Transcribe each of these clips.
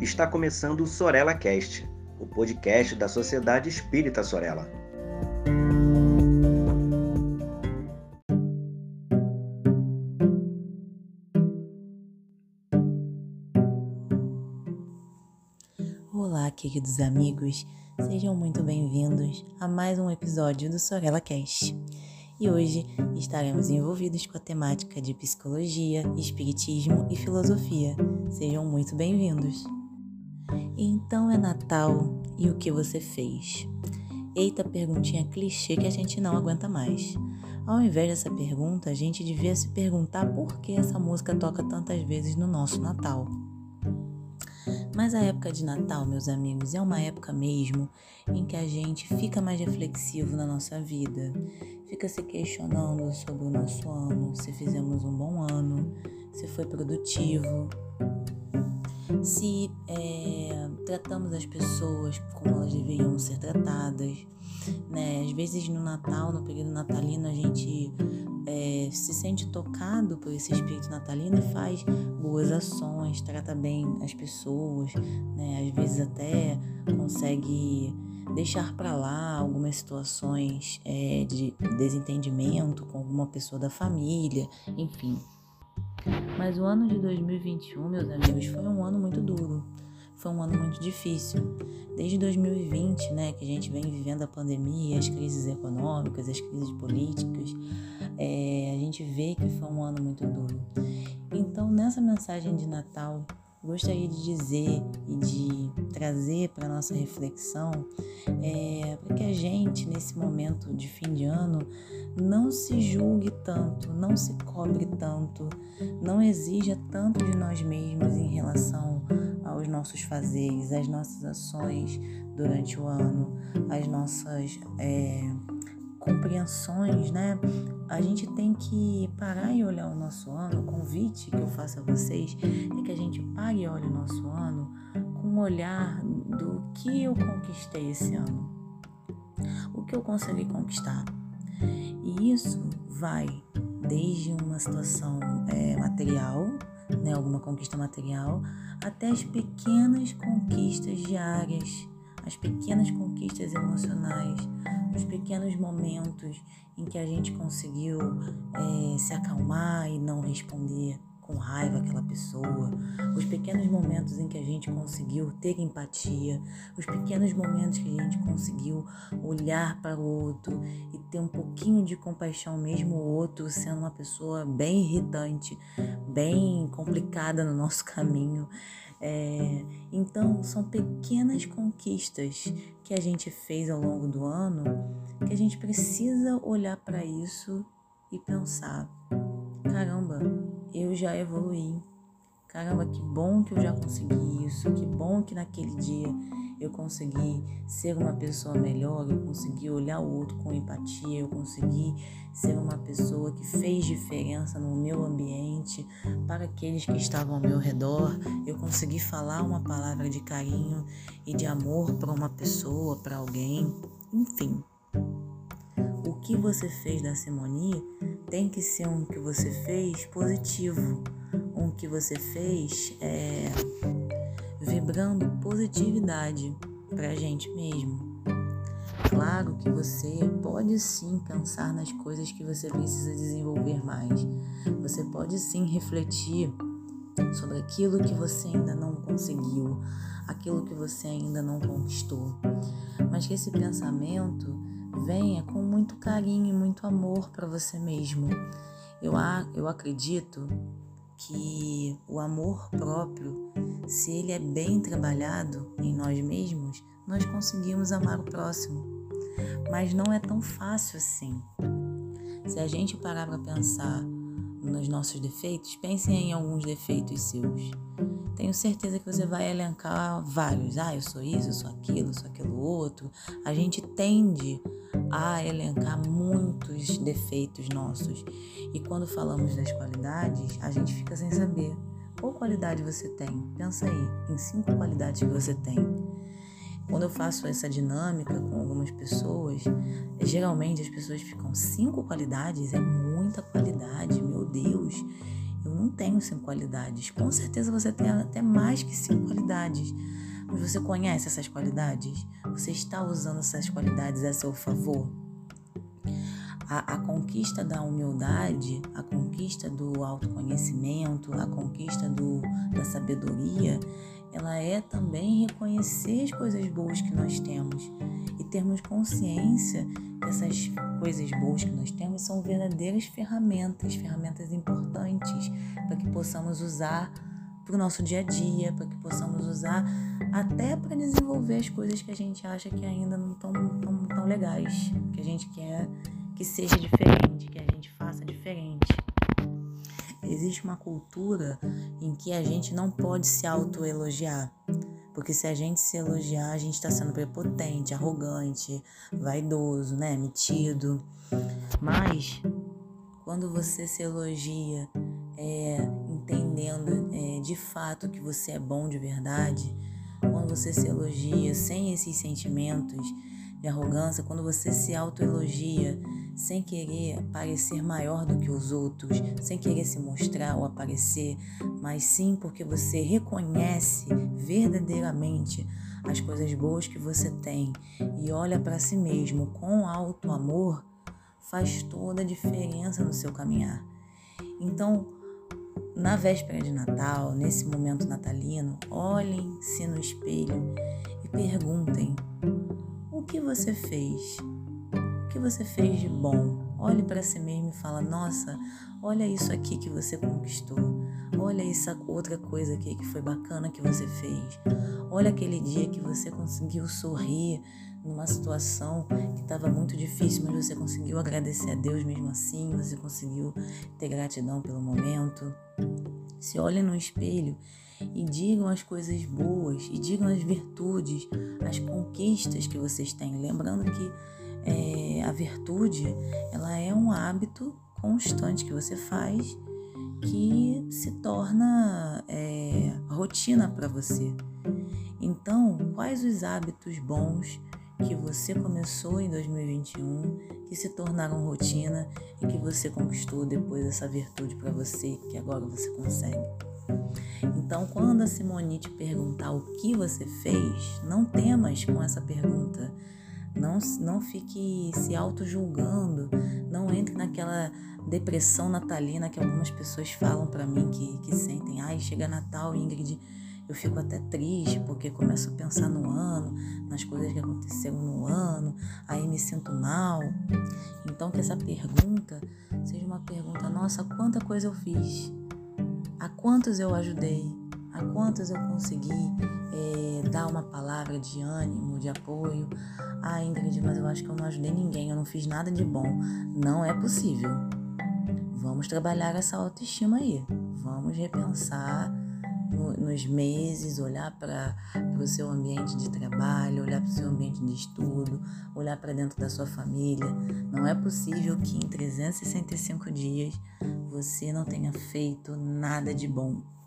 Está começando o Sorella Cast, o podcast da Sociedade Espírita Sorella. Olá, queridos amigos, sejam muito bem-vindos a mais um episódio do Sorella Cast e hoje estaremos envolvidos com a temática de psicologia, espiritismo e filosofia. Sejam muito bem-vindos. Então é Natal e o que você fez? Eita perguntinha clichê que a gente não aguenta mais. Ao invés dessa pergunta, a gente devia se perguntar por que essa música toca tantas vezes no nosso Natal. Mas a época de Natal, meus amigos, é uma época mesmo em que a gente fica mais reflexivo na nossa vida, fica se questionando sobre o nosso ano, se fizemos um bom ano, se foi produtivo, se é, tratamos as pessoas como elas deveriam ser tratadas. Né? Às vezes no Natal, no período natalino, a gente é, se sente tocado por esse espírito natalino e faz boas ações, trata bem as pessoas, né? às vezes até consegue deixar para lá algumas situações é, de desentendimento com alguma pessoa da família, enfim. Mas o ano de 2021, meus amigos, foi um ano muito duro. Foi um ano muito difícil. Desde 2020, né, que a gente vem vivendo a pandemia, as crises econômicas, as crises políticas, é, a gente vê que foi um ano muito duro. Então, nessa mensagem de Natal, gostaria de dizer e de trazer para nossa reflexão é, para que a gente, nesse momento de fim de ano, não se julgue tanto, não se cobre tanto, não exija tanto de nós mesmos em relação aos nossos fazeres, às nossas ações durante o ano, as nossas. É, compreensões, né? A gente tem que parar e olhar o nosso ano. O convite que eu faço a vocês é que a gente pare e olhe o nosso ano com um olhar do que eu conquistei esse ano, o que eu consegui conquistar. E isso vai desde uma situação é, material, né, alguma conquista material, até as pequenas conquistas diárias, as pequenas conquistas emocionais, os pequenos momentos em que a gente conseguiu é, se acalmar e não responder com raiva aquela pessoa, os pequenos momentos em que a gente conseguiu ter empatia, os pequenos momentos que a gente conseguiu olhar para o outro e ter um pouquinho de compaixão mesmo o outro sendo uma pessoa bem irritante, bem complicada no nosso caminho. É, então, são pequenas conquistas que a gente fez ao longo do ano que a gente precisa olhar para isso e pensar: caramba, eu já evoluí. Caramba, que bom que eu já consegui isso, que bom que naquele dia eu consegui ser uma pessoa melhor, eu consegui olhar o outro com empatia, eu consegui ser uma pessoa que fez diferença no meu ambiente, para aqueles que estavam ao meu redor, eu consegui falar uma palavra de carinho e de amor para uma pessoa, para alguém, enfim. O que você fez da simonia tem que ser um que você fez positivo, um que você fez é, vibrando positividade para a gente mesmo. Claro que você pode sim pensar nas coisas que você precisa desenvolver mais. Você pode sim refletir sobre aquilo que você ainda não conseguiu, aquilo que você ainda não conquistou. Mas que esse pensamento venha com muito carinho e muito amor para você mesmo. Eu, eu acredito que o amor próprio, se ele é bem trabalhado em nós mesmos, nós conseguimos amar o próximo. Mas não é tão fácil assim. Se a gente parar para pensar nos nossos defeitos, pense em alguns defeitos seus. Tenho certeza que você vai elencar vários. Ah, eu sou isso, eu sou aquilo, eu sou aquilo outro. A gente tende a elencar muitos defeitos nossos. E quando falamos das qualidades, a gente fica sem saber qual qualidade você tem. Pensa aí em cinco qualidades que você tem. Quando eu faço essa dinâmica com algumas pessoas, geralmente as pessoas ficam cinco qualidades, é muita qualidade, meu Deus. eu não tenho cinco qualidades. Com certeza você tem até mais que cinco qualidades. Você conhece essas qualidades? Você está usando essas qualidades a seu favor? A, a, conquista da humildade, a conquista do autoconhecimento, a conquista do, da sabedoria, ela é também reconhecer as coisas boas que nós temos e termos consciência que essas coisas boas que nós temos são verdadeiras ferramentas, ferramentas importantes para que possamos usar para o nosso dia a dia, para que possamos usar até para desenvolver as coisas que a gente acha que ainda não estão tão, tão legais, que a gente quer que seja diferente, que a gente faça diferente. Existe uma cultura em que a gente não pode se autoelogiar. Porque se a gente se elogiar, a gente está sendo prepotente, arrogante, vaidoso, né? Metido. Mas quando você se elogia, é, entendendo é, de fato que você é bom de verdade, quando você se elogia sem esses sentimentos de arrogância, quando você se autoelogia sem querer parecer maior do que os outros, sem querer se mostrar ou aparecer, mas sim porque você reconhece verdadeiramente as coisas boas que você tem e olha para si mesmo com alto amor, faz toda a diferença no seu caminhar. Então, na véspera de Natal, nesse momento natalino, olhem-se no espelho e perguntem: o que você fez? O que você fez de bom? Olhe para si mesmo e fala: Nossa, olha isso aqui que você conquistou. Olha essa outra coisa aqui que foi bacana que você fez. Olha aquele dia que você conseguiu sorrir numa situação que estava muito difícil, mas você conseguiu agradecer a Deus mesmo assim. Você conseguiu ter gratidão pelo momento. Se olhem no espelho e digam as coisas boas e digam as virtudes, as conquistas que vocês têm. Lembrando que é, a virtude ela é um hábito constante que você faz que se torna é, rotina para você. Então, quais os hábitos bons que você começou em 2021, que se tornaram rotina e que você conquistou depois essa virtude para você, que agora você consegue? Então, quando a Simone te perguntar o que você fez, não temas com essa pergunta. Não, não fique se auto-julgando. Não entre naquela depressão natalina que algumas pessoas falam para mim que, que sentem. Ai, chega Natal, Ingrid, eu fico até triste porque começo a pensar no ano, nas coisas que aconteceram no ano, aí me sinto mal. Então, que essa pergunta seja uma pergunta: nossa, quanta coisa eu fiz? A quantos eu ajudei? A quantos eu consegui é, dar uma palavra de ânimo, de apoio? Ah, Ingrid, mas eu acho que eu não ajudei ninguém, eu não fiz nada de bom. Não é possível. Vamos trabalhar essa autoestima aí. Vamos repensar no, nos meses, olhar para o seu ambiente de trabalho, olhar para o seu ambiente de estudo, olhar para dentro da sua família. Não é possível que em 365 dias você não tenha feito nada de bom.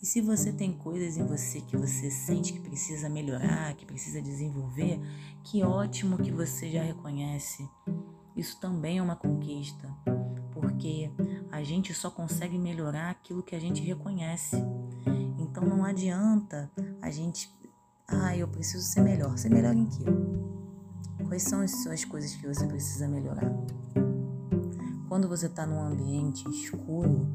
E se você tem coisas em você que você sente que precisa melhorar, que precisa desenvolver, que ótimo que você já reconhece. Isso também é uma conquista, porque a gente só consegue melhorar aquilo que a gente reconhece. Então não adianta a gente, ah, eu preciso ser melhor. Ser melhor em quê? Quais são as suas coisas que você precisa melhorar? Quando você está num ambiente escuro,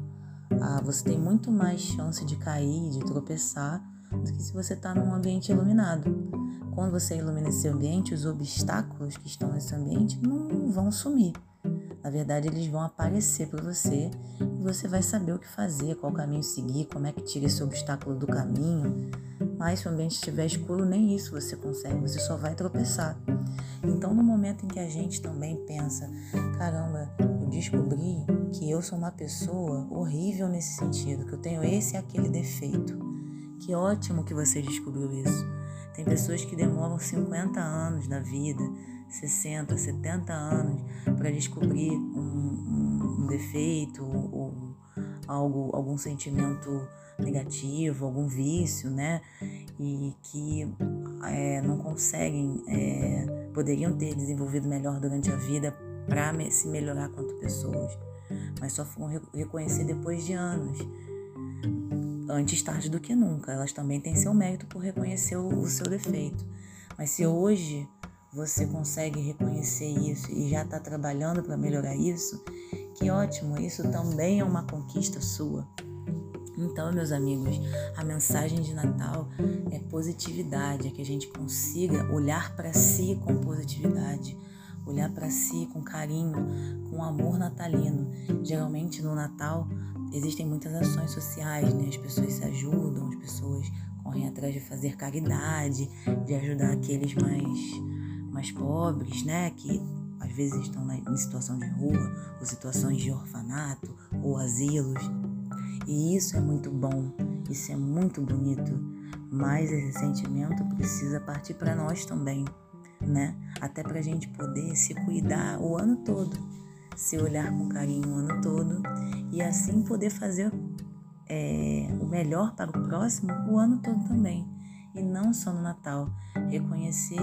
ah, você tem muito mais chance de cair, de tropeçar, do que se você está num ambiente iluminado. Quando você ilumina esse ambiente, os obstáculos que estão nesse ambiente não vão sumir. Na verdade, eles vão aparecer para você e você vai saber o que fazer, qual caminho seguir, como é que tira esse obstáculo do caminho. Mas se o ambiente estiver escuro, nem isso você consegue, você só vai tropeçar. Então, no momento em que a gente também pensa, caramba, descobri que eu sou uma pessoa horrível nesse sentido, que eu tenho esse e aquele defeito. Que ótimo que você descobriu isso. Tem pessoas que demoram 50 anos da vida 60, 70 anos para descobrir um, um, um defeito ou algo, algum sentimento negativo, algum vício, né? E que é, não conseguem, é, poderiam ter desenvolvido melhor durante a vida para se melhorar quanto pessoas. mas só foram reconhecer depois de anos. Antes tarde do que nunca. Elas também têm seu mérito por reconhecer o, o seu defeito. Mas se hoje você consegue reconhecer isso e já está trabalhando para melhorar isso, que ótimo, isso também é uma conquista sua. Então, meus amigos, a mensagem de Natal é positividade, é que a gente consiga olhar para si com positividade, olhar para si com carinho, com amor natalino. Geralmente no Natal existem muitas ações sociais, né? As pessoas se ajudam, as pessoas correm atrás de fazer caridade, de ajudar aqueles mais mais pobres, né, que às vezes estão em situação de rua, ou situações de orfanato, ou asilos. E isso é muito bom, isso é muito bonito, mas esse sentimento precisa partir para nós também, né? Até para a gente poder se cuidar o ano todo, se olhar com carinho o ano todo e assim poder fazer é, o melhor para o próximo o ano todo também e não só no Natal. Reconhecer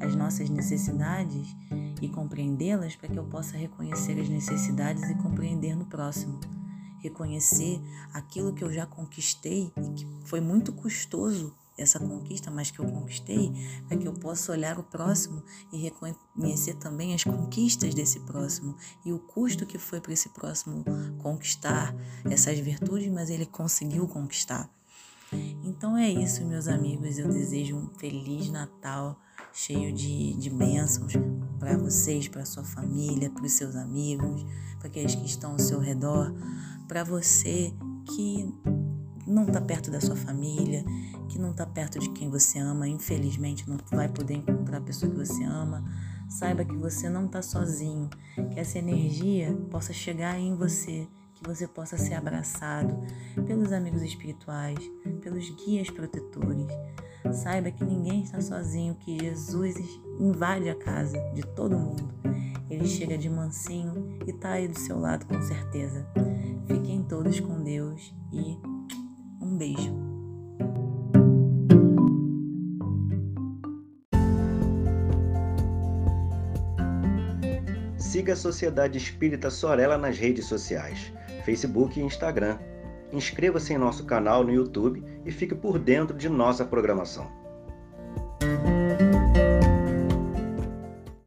as nossas necessidades e compreendê-las para que eu possa reconhecer as necessidades e compreender no próximo. Reconhecer aquilo que eu já conquistei e que foi muito custoso essa conquista, mas que eu conquistei, para que eu possa olhar o próximo e reconhecer também as conquistas desse próximo e o custo que foi para esse próximo conquistar essas virtudes, mas ele conseguiu conquistar. Então é isso, meus amigos. Eu desejo um feliz Natal cheio de, de bênçãos para vocês, para sua família, para os seus amigos, para aqueles que estão ao seu redor, para você que não está perto da sua família, que não está perto de quem você ama, infelizmente não vai poder encontrar a pessoa que você ama. Saiba que você não está sozinho, que essa energia possa chegar em você que você possa ser abraçado pelos amigos espirituais, pelos guias protetores. Saiba que ninguém está sozinho, que Jesus invade a casa de todo mundo. Ele chega de mansinho e está aí do seu lado com certeza. Fiquem todos com Deus e um beijo. Siga a Sociedade Espírita Sorella nas redes sociais. Facebook e Instagram. Inscreva-se em nosso canal no YouTube e fique por dentro de nossa programação.